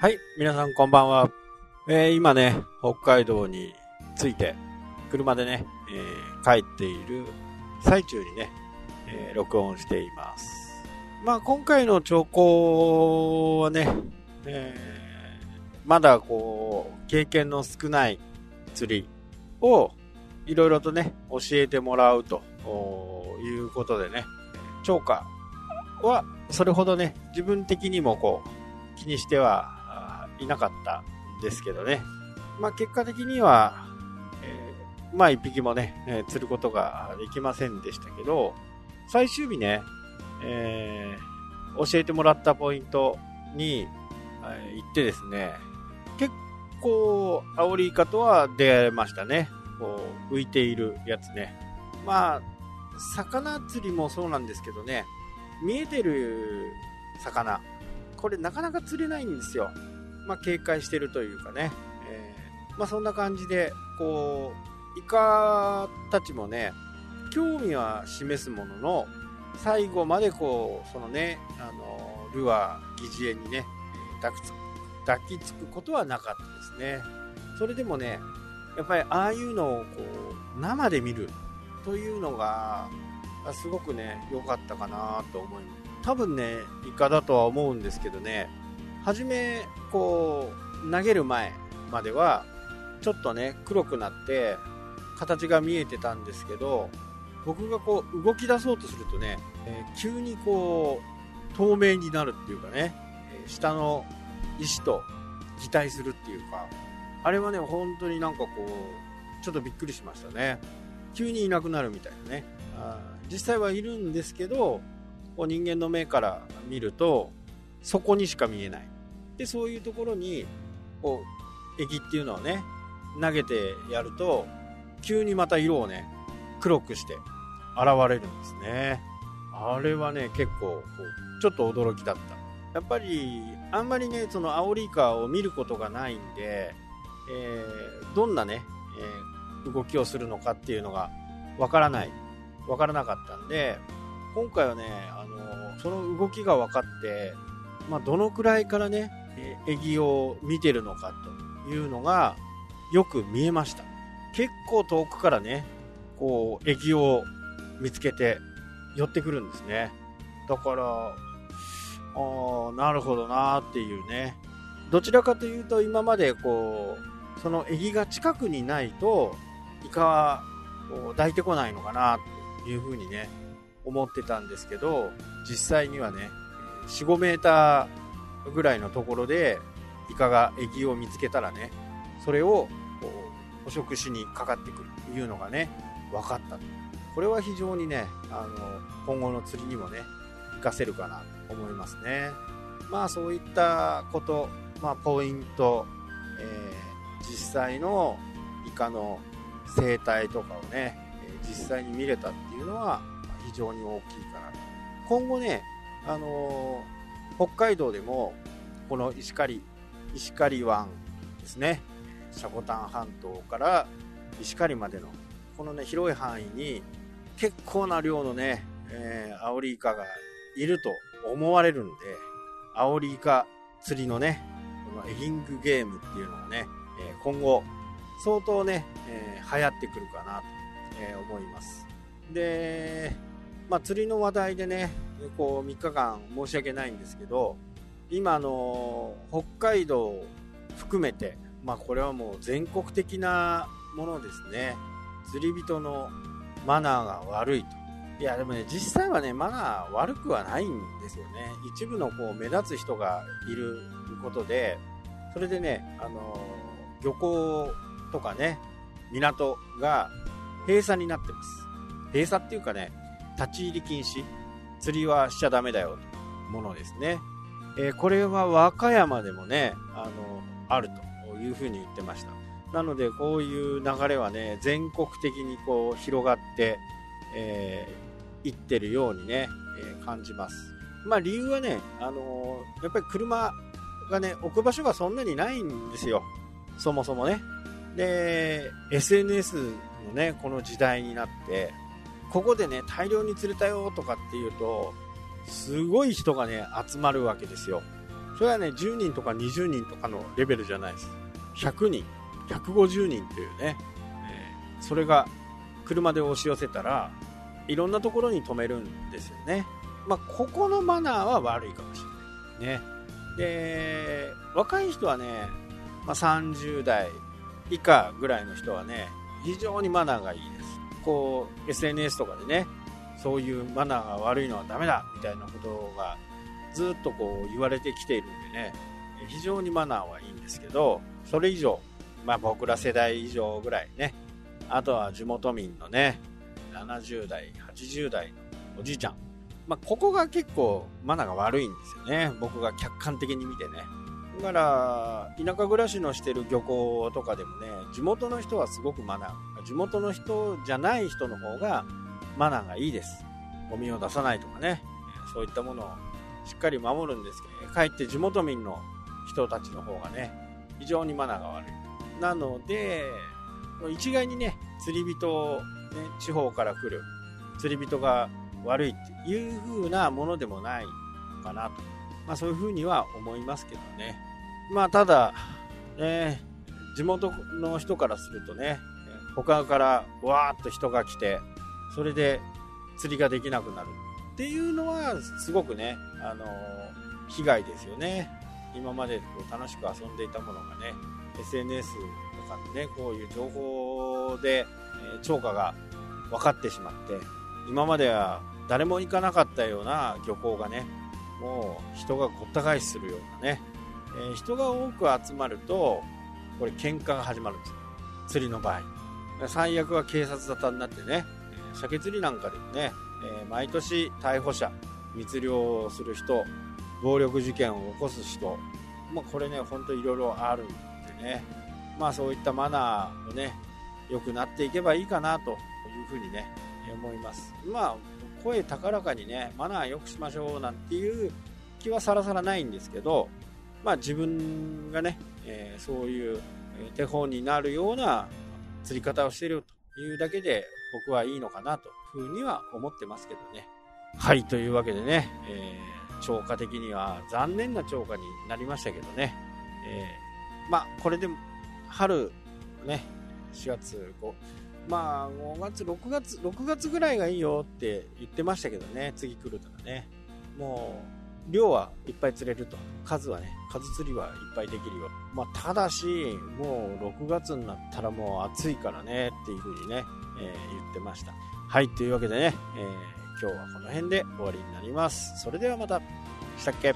はい、皆さんこんばんは。えー今ね、北海道に着いて、車でね、えー帰っている最中にね、えー録音しています。まあ今回の兆候はね、えまだこう、経験の少ない釣りをいろいろとね、教えてもらうということでね、超過はそれほどね、自分的にもこう、気にしてはいなかったんですけどね。まあ結果的には、えーまあ一匹もね、えー釣ることができませんでしたけど、最終日ね、えー教えてもらったポイントに、えー行ってですね、結構、アオリイカとは出会えましたね。こう、浮いているやつね。まあ、魚釣りもそうなんですけどね、見えてる魚、これなかなか釣れないんですよ。まあ、警戒してるというかね。えーまあ、そんな感じで、こう、イカたちもね、興味は示すものの、最後までこう、そのね、あの、ルアー、疑似餌にね、抱きつ抱きつくことはなかったですね。それでもね、やっぱりああいうのをこう、生で見るというのが、すごくね、良かったかなと思います。多分ね、イカだとは思うんですけどね、初め、こう、投げる前までは、ちょっとね、黒くなって、形が見えてたんですけど、僕がこう、動き出そうとするとね、えー急にこう、透明になるっていうかね、下の石と擬態するっていうか、あれはね、本当になんかこう、ちょっとびっくりしましたね。急にいなくなるみたいなね。実際はいるんですけど、人間の目から見ると、そこにしか見えない。で、そういうところに、こう、液っていうのをね、投げてやると、急にまた色をね、黒くして現れるんですね。あれはね、結構、こうちょっと驚きだった。やっぱり、あんまりね、そのアオリイカを見ることがないんで、えーどんなね、えー動きをするのかっていうのがわからない、わからなかったんで、今回はね、あのその動きが分かって、まあ、どのくらいからね、え、エギを見てるのかというのがよく見えました。結構遠くからね、こう、エギを見つけて寄ってくるんですね。だから、ああ、なるほどなっていうね。どちらかというと今までこう、そのエギが近くにないと、イカはこう抱いてこないのかなというふうにね、思ってたんですけど、実際にはね、4、5メーターぐらいのところで、イカがエギを見つけたらね、それを捕食しにかかってくるというのがね、分かったと。これは非常にね、あの、今後の釣りにもね、活かせるかなと思いますね。まあそういったこと、まあポイント、えー実際のイカの生態とかをね、え実際に見れたっていうのは非常に大きいかなと。今後ね、あのー北海道でもこの石狩、石狩湾ですね、積丹半島から石狩までのこのね広い範囲に結構な量のね、えーアオリイカがいると思われるんで、アオリイカ釣りのね、このエギングゲームっていうのがね、え今後相当ね、えー流行ってくるかなと、え思います。で、まあ釣りの話題でね、こう3日間申し訳ないんですけど、今の北海道含めて、まあこれはもう全国的なものですね。釣り人のマナーが悪いと。いやでもね、実際はね、マナー悪くはないんですよね。一部のこう目立つ人がいることで、それでね、あの漁港とかね、港が閉鎖になってます。閉鎖っていうかね、立ち入り禁止。釣りはしちゃダメだよ、とものですね。えーこれは和歌山でもね、あの、あるというふうに言ってました。なので、こういう流れはね、全国的にこう広がって、えーいってるようにね、えー感じます。まあ理由はね、あのーやっぱり車がね、置く場所がそんなにないんですよ。そもそもね。で、SNS のね、この時代になって、ここでね、大量に釣れたよとかっていうと、すごい人がね、集まるわけですよ。それはね、10人とか20人とかのレベルじゃないです。100人、150人というね、えー、それが車で押し寄せたら、いろんなところに止めるんですよね。まあ、ここのマナーは悪いかもしれない。ね。で、若い人はね、まあ、30代以下ぐらいの人はね、非常にマナーがいいです。こう、SNS とかでね、そういうマナーが悪いのはダメだみたいなことがずっとこう言われてきているんでね、非常にマナーはいいんですけど、それ以上、まあ僕ら世代以上ぐらいね、あとは地元民のね、70代、80代のおじいちゃん。まあ、ここが結構マナーが悪いんですよね。僕が客観的に見てね。だから、田舎暮らしのしてる漁港とかでもね、地元の人はすごくマナー、地元の人じゃない人の方がマナーがいいです。ゴミを出さないとかね、そういったものをしっかり守るんですけど、かえって地元民の人たちの方がね、非常にマナーが悪い。なので、一概にね、釣り人を、ね、地方から来る釣り人が悪いっていう風なものでもないかなと。まあそういう風には思いますけどね。まあただ、ね、地元の人からするとね、他からわーっと人が来て、それで釣りができなくなるっていうのはすごくね、あの、被害ですよね。今までこう楽しく遊んでいたものがね、SNS とかでね、こういう情報で、え、超過が分かってしまって、今までは誰も行かなかったような漁港がね、もう人がごった返しするようなね、えー、人が多く集まると、これ喧嘩が始まるんですよ。釣りの場合。最悪は警察沙汰になってね、鮭釣りなんかでもね、え、毎年逮捕者、密漁をする人、暴力事件を起こす人、まあ、これね、ほんといろいろあるんでね、まあそういったマナーをね、良くなっていけばいいかなというふうにね、思います。まあ、声高らかにね、マナー良くしましょうなんていう気はさらさらないんですけど、まあ自分がね、えー、そういう手本になるような釣り方をしているというだけで僕はいいのかなというふうには思ってますけどね。はい、というわけでね、えー、超過的には残念な超過になりましたけどね、えー、まあこれで春ね、4月5、まあ5月、6月、6月ぐらいがいいよって言ってましたけどね、次来るとかね。もう、量はいっぱい釣れると。数はね、数釣りはいっぱいできるよ。まあ、ただし、もう6月になったらもう暑いからねっていう風にね、えー、言ってました。はい、というわけでね、えー、今日はこの辺で終わりになります。それではまた。したっけ？